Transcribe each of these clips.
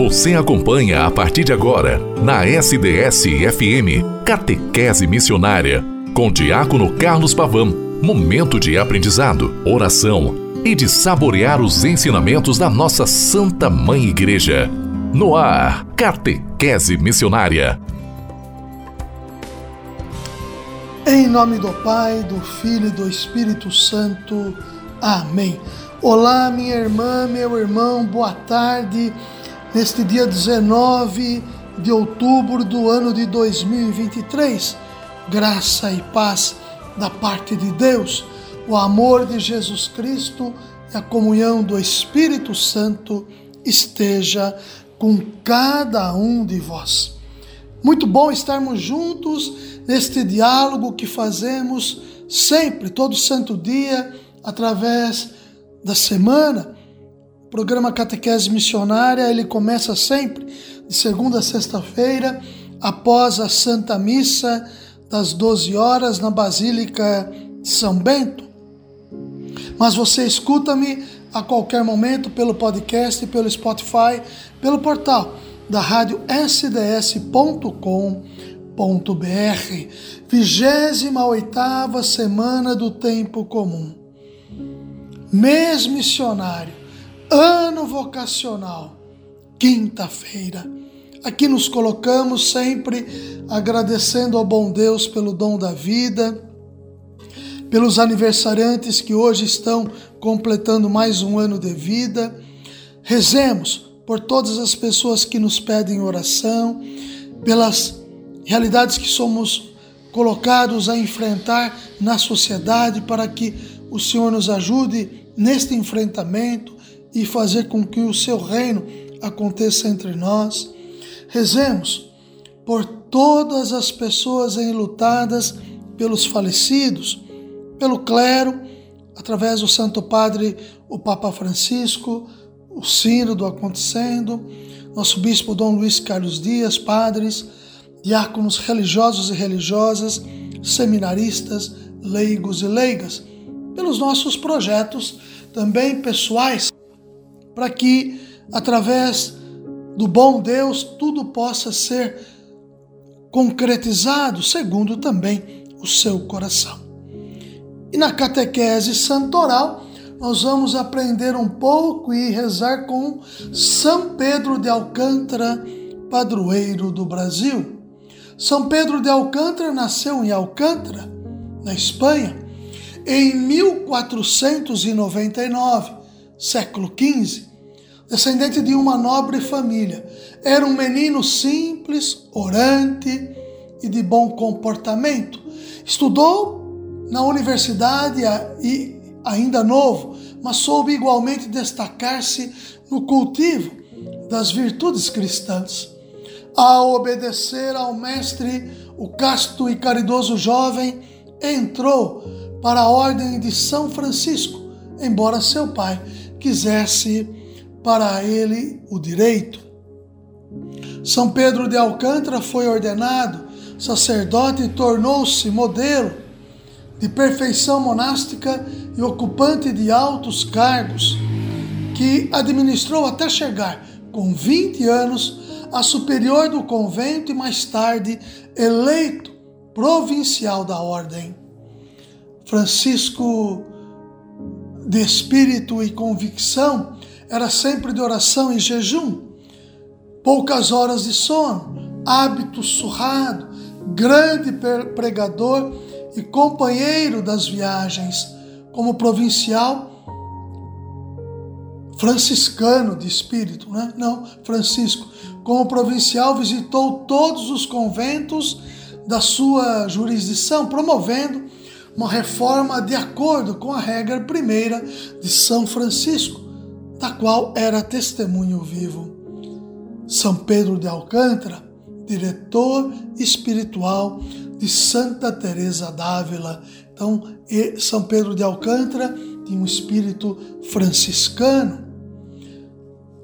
Você acompanha a partir de agora, na SDS-FM, Catequese Missionária, com Diácono Carlos Pavão. Momento de aprendizado, oração e de saborear os ensinamentos da nossa Santa Mãe Igreja. No ar, Catequese Missionária. Em nome do Pai, do Filho e do Espírito Santo. Amém. Olá, minha irmã, meu irmão, boa tarde neste dia 19 de outubro do ano de 2023. Graça e paz da parte de Deus, o amor de Jesus Cristo e a comunhão do Espírito Santo esteja com cada um de vós. Muito bom estarmos juntos neste diálogo que fazemos sempre, todo santo dia, através da semana programa Catequese Missionária, ele começa sempre de segunda a sexta-feira, após a Santa Missa das 12 horas na Basílica de São Bento. Mas você escuta-me a qualquer momento pelo podcast, pelo Spotify, pelo portal da rádio sds.com.br. 28 oitava semana do tempo comum. Mês missionário ano vocacional, quinta-feira. Aqui nos colocamos sempre agradecendo ao bom Deus pelo dom da vida, pelos aniversariantes que hoje estão completando mais um ano de vida. Rezemos por todas as pessoas que nos pedem oração, pelas realidades que somos colocados a enfrentar na sociedade, para que o Senhor nos ajude neste enfrentamento, e fazer com que o seu reino aconteça entre nós. Rezemos por todas as pessoas enlutadas pelos falecidos, pelo clero, através do Santo Padre, o Papa Francisco, o Sínodo acontecendo, nosso Bispo Dom Luiz Carlos Dias, padres, diáconos religiosos e religiosas, seminaristas, leigos e leigas, pelos nossos projetos também pessoais para que, através do bom Deus, tudo possa ser concretizado segundo também o seu coração. E na catequese santoral, nós vamos aprender um pouco e rezar com São Pedro de Alcântara, padroeiro do Brasil. São Pedro de Alcântara nasceu em Alcântara, na Espanha, em 1499, século XV, descendente de uma nobre família. Era um menino simples, orante e de bom comportamento. Estudou na universidade e ainda novo, mas soube igualmente destacar-se no cultivo das virtudes cristãs. Ao obedecer ao mestre, o casto e caridoso jovem entrou para a ordem de São Francisco, embora seu pai quisesse para ele o direito. São Pedro de Alcântara foi ordenado sacerdote e tornou-se modelo de perfeição monástica e ocupante de altos cargos, que administrou até chegar, com 20 anos, a superior do convento e mais tarde eleito provincial da ordem. Francisco, de espírito e convicção, era sempre de oração e jejum, poucas horas de sono, hábito surrado, grande pregador e companheiro das viagens, como provincial franciscano de espírito, né? não, Francisco. Como provincial, visitou todos os conventos da sua jurisdição, promovendo uma reforma de acordo com a regra primeira de São Francisco, da qual era testemunho vivo. São Pedro de Alcântara, diretor espiritual de Santa Teresa d'Ávila. Então, São Pedro de Alcântara tinha um espírito franciscano.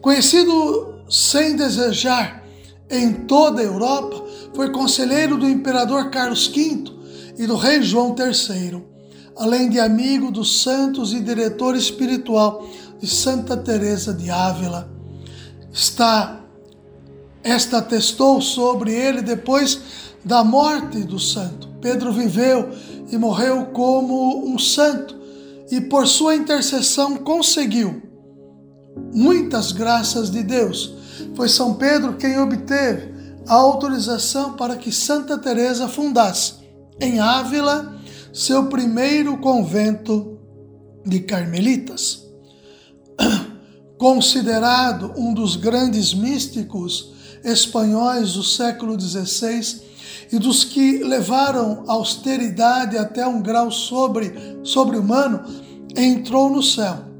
Conhecido sem desejar em toda a Europa, foi conselheiro do imperador Carlos V e do rei João III, além de amigo dos santos e diretor espiritual de Santa Teresa de Ávila. Está Esta atestou sobre ele depois da morte do santo. Pedro viveu e morreu como um santo e por sua intercessão conseguiu muitas graças de Deus. Foi São Pedro quem obteve a autorização para que Santa Teresa fundasse em Ávila seu primeiro convento de carmelitas. Considerado um dos grandes místicos espanhóis do século XVI e dos que levaram a austeridade até um grau sobre, sobre-humano, entrou no céu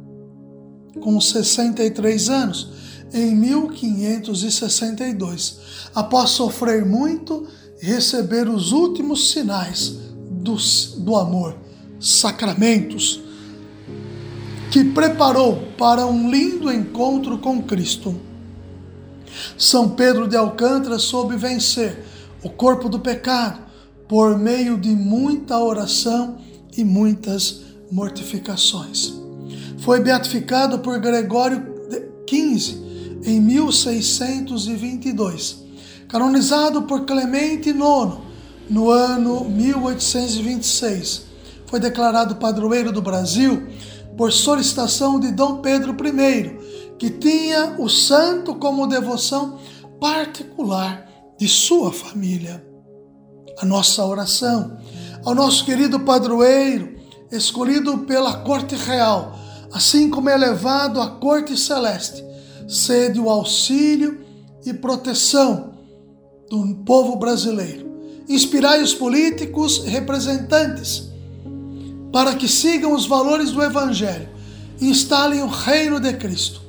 com 63 anos em 1562, após sofrer muito receber os últimos sinais do, do amor, sacramentos, que preparou para um lindo encontro com Cristo. São Pedro de Alcântara soube vencer o corpo do pecado por meio de muita oração e muitas mortificações. Foi beatificado por Gregório XV em 1622, canonizado por Clemente IX no ano 1826. Foi declarado padroeiro do Brasil por solicitação de Dom Pedro I, que tinha o santo como devoção particular de sua família. A nossa oração ao nosso querido padroeiro, escolhido pela corte real, assim como é elevado à corte celeste, cede o auxílio e proteção do povo brasileiro. Inspirai os políticos representantes para que sigam os valores do Evangelho, instalem o reino de Cristo.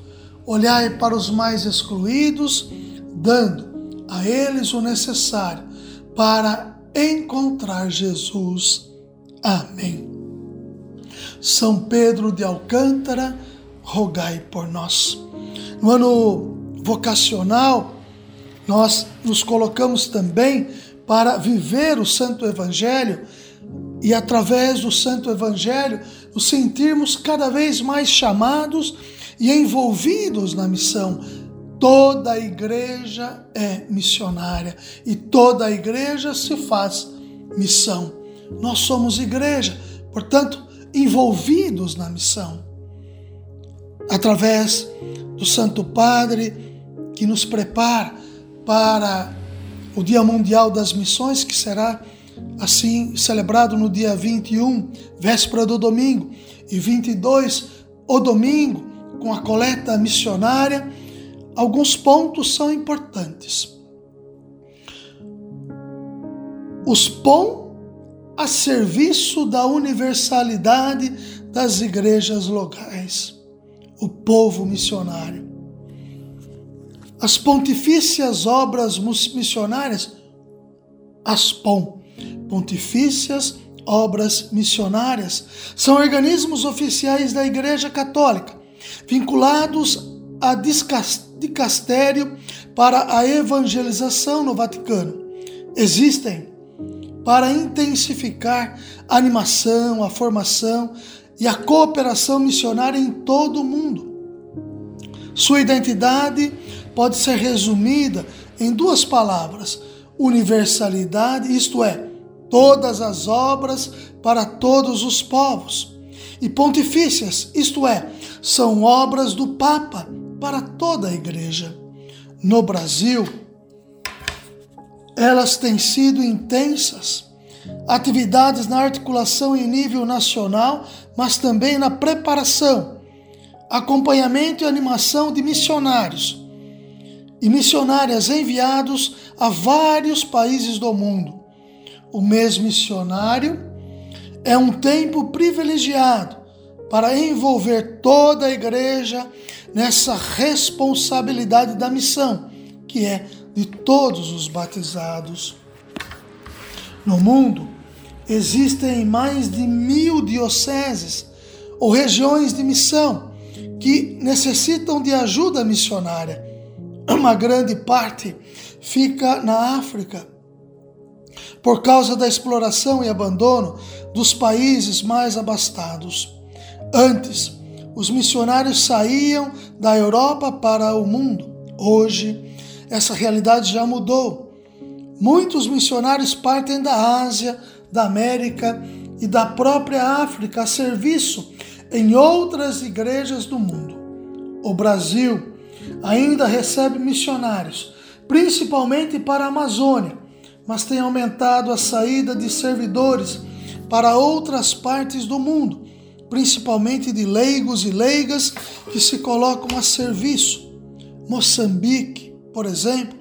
Olhai para os mais excluídos, dando a eles o necessário para encontrar Jesus. Amém. São Pedro de Alcântara, rogai por nós. No ano vocacional, nós nos colocamos também para viver o Santo Evangelho e, através do Santo Evangelho, nos sentirmos cada vez mais chamados e envolvidos na missão Toda a igreja é missionária e toda a igreja se faz missão. Nós somos igreja, portanto, envolvidos na missão. Através do Santo Padre que nos prepara para o Dia Mundial das Missões, que será assim celebrado no dia 21, véspera do domingo, e 22, o domingo, com a coleta missionária alguns pontos são importantes. Os POM a serviço da universalidade das igrejas locais, o povo missionário. As pontifícias obras missionárias, as POM, pontifícias obras missionárias, são organismos oficiais da Igreja Católica, vinculados a dicastério para a evangelização no Vaticano. Existem para intensificar a animação, a formação e a cooperação missionária em todo o mundo. Sua identidade pode ser resumida em duas palavras: universalidade, isto é, todas as obras para todos os povos, e pontifícias, isto é, são obras do Papa para toda a igreja. No Brasil, elas têm sido intensas. Atividades na articulação em nível nacional, mas também na preparação, acompanhamento e animação de missionários e missionárias enviados a vários países do mundo. O mês missionário é um tempo privilegiado para envolver toda a igreja nessa responsabilidade da missão, que é de todos os batizados. No mundo, existem mais de mil dioceses ou regiões de missão que necessitam de ajuda missionária. Uma grande parte fica na África, por causa da exploração e abandono dos países mais abastados. Antes, os missionários saíam da Europa para o mundo. Hoje, essa realidade já mudou. Muitos missionários partem da Ásia, da América e da própria África a serviço em outras igrejas do mundo. O Brasil ainda recebe missionários, principalmente para a Amazônia, mas tem aumentado a saída de servidores para outras partes do mundo, principalmente de leigos e leigas que se colocam a serviço. Moçambique, por exemplo,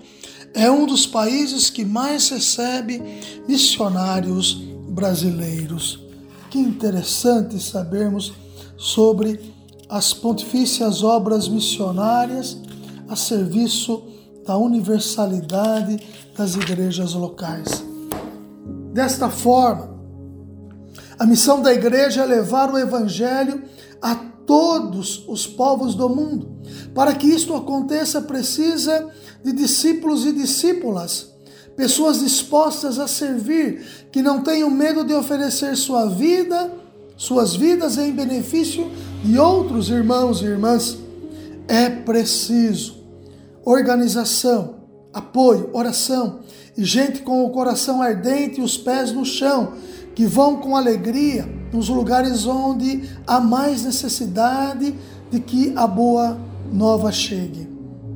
é um dos países que mais recebe missionários brasileiros. Que interessante sabermos sobre as pontifícias obras missionárias a serviço da universalidade das igrejas locais. Desta forma, a missão da igreja é levar o evangelho a todos os povos do mundo. Para que isto aconteça, precisa de discípulos e discípulas, pessoas dispostas a servir, que não tenham medo de oferecer sua vida, suas vidas em benefício de outros irmãos e irmãs. É preciso organização, apoio, oração e gente com o coração ardente e os pés no chão que vão com alegria nos lugares onde há mais necessidade de que a boa nova chegue.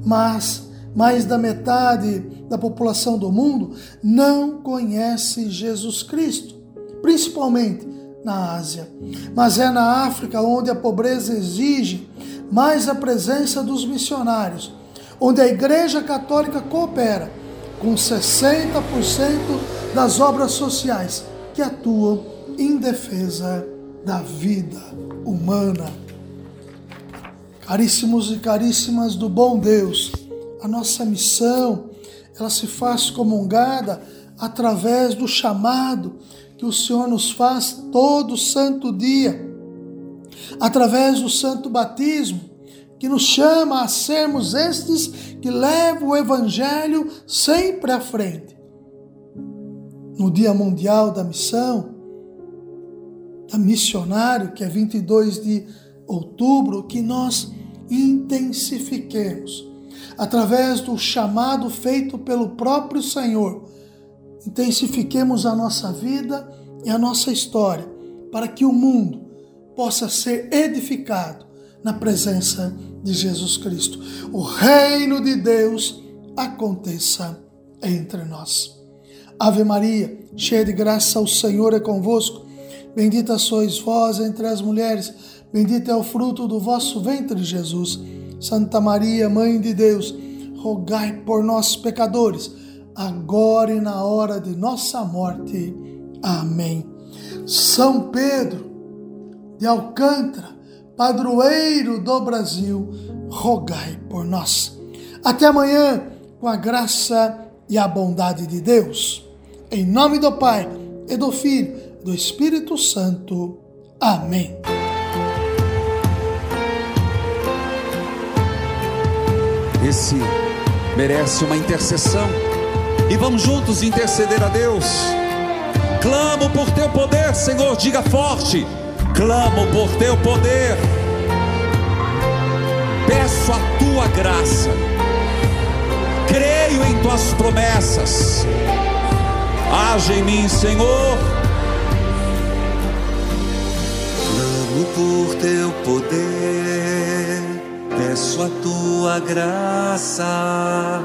Mas mais da metade da população do mundo não conhece Jesus Cristo, principalmente na Ásia. Mas é na África onde a pobreza exige mais a presença dos missionários, onde a Igreja Católica coopera com 60% das obras sociais que atuam em defesa da vida humana. Caríssimos e caríssimas do bom Deus, a nossa missão, ela se faz comungada através do chamado que o Senhor nos faz todo santo dia, através do santo batismo, que nos chama a sermos estes que levam o evangelho sempre à frente. No Dia Mundial da Missão, da Missionário, que é 22 de outubro, que nós intensifiquemos, através do chamado feito pelo próprio Senhor, intensifiquemos a nossa vida e a nossa história, para que o mundo possa ser edificado na presença de Jesus Cristo. O reino de Deus aconteça entre nós. Ave Maria, cheia de graça, o Senhor é convosco. Bendita sois vós entre as mulheres, bendito é o fruto do vosso ventre, Jesus. Santa Maria, Mãe de Deus, rogai por nós, pecadores, agora e na hora de nossa morte. Amém. São Pedro de Alcântara, padroeiro do Brasil, rogai por nós. Até amanhã, com a graça e a bondade de Deus. Em nome do Pai, e do Filho, e do Espírito Santo. Amém. Esse merece uma intercessão. E vamos juntos interceder a Deus. Clamo por teu poder, Senhor, diga forte. Clamo por teu poder. Peço a tua graça. Creio em tuas promessas Age em mim, Senhor. Clamo por teu poder, peço a tua graça,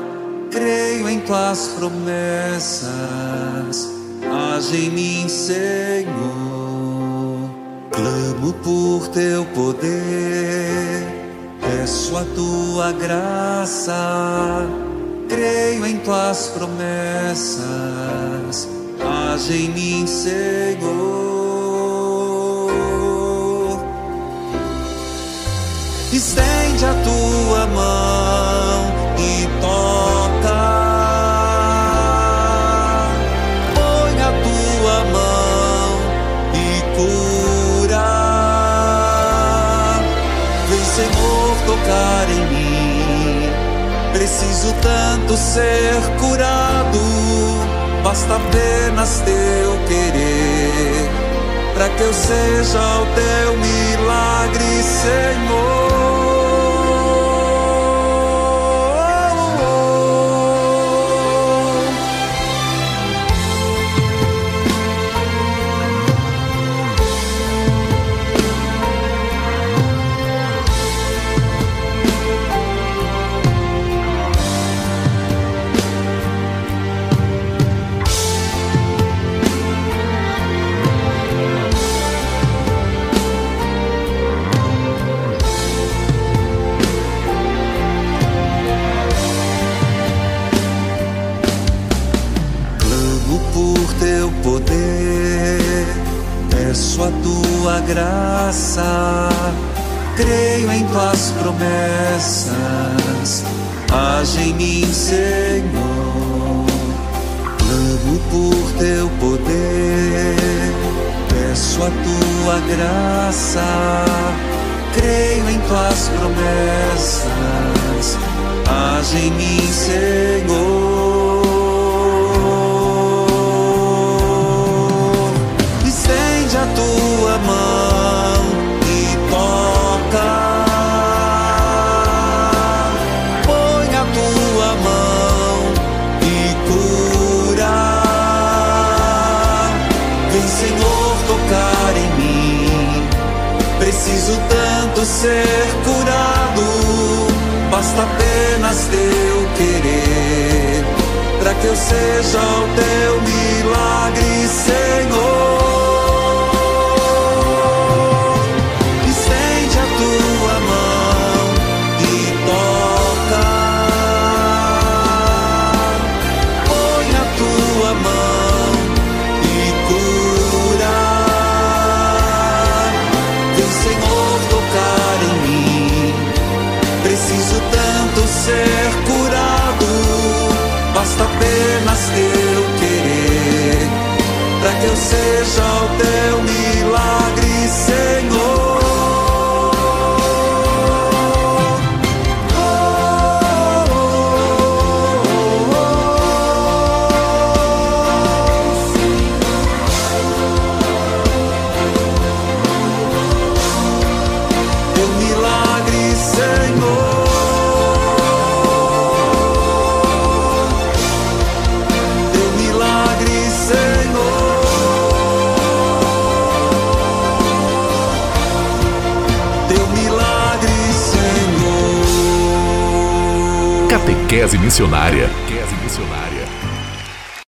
creio em tuas promessas. Age em mim, Senhor. Clamo por teu poder, peço a tua graça creio em tuas promessas, age em mim, Senhor. Estende a tua apenas teu querer, para que eu seja o teu milagre, Senhor. Graça, creio em tuas promessas. Age em mim, Senhor. Clamo por teu poder, peço a tua graça. Creio em tuas promessas. Age em mim, Senhor. Para que eu seja o teu milagre, Senhor. Catequese Missionária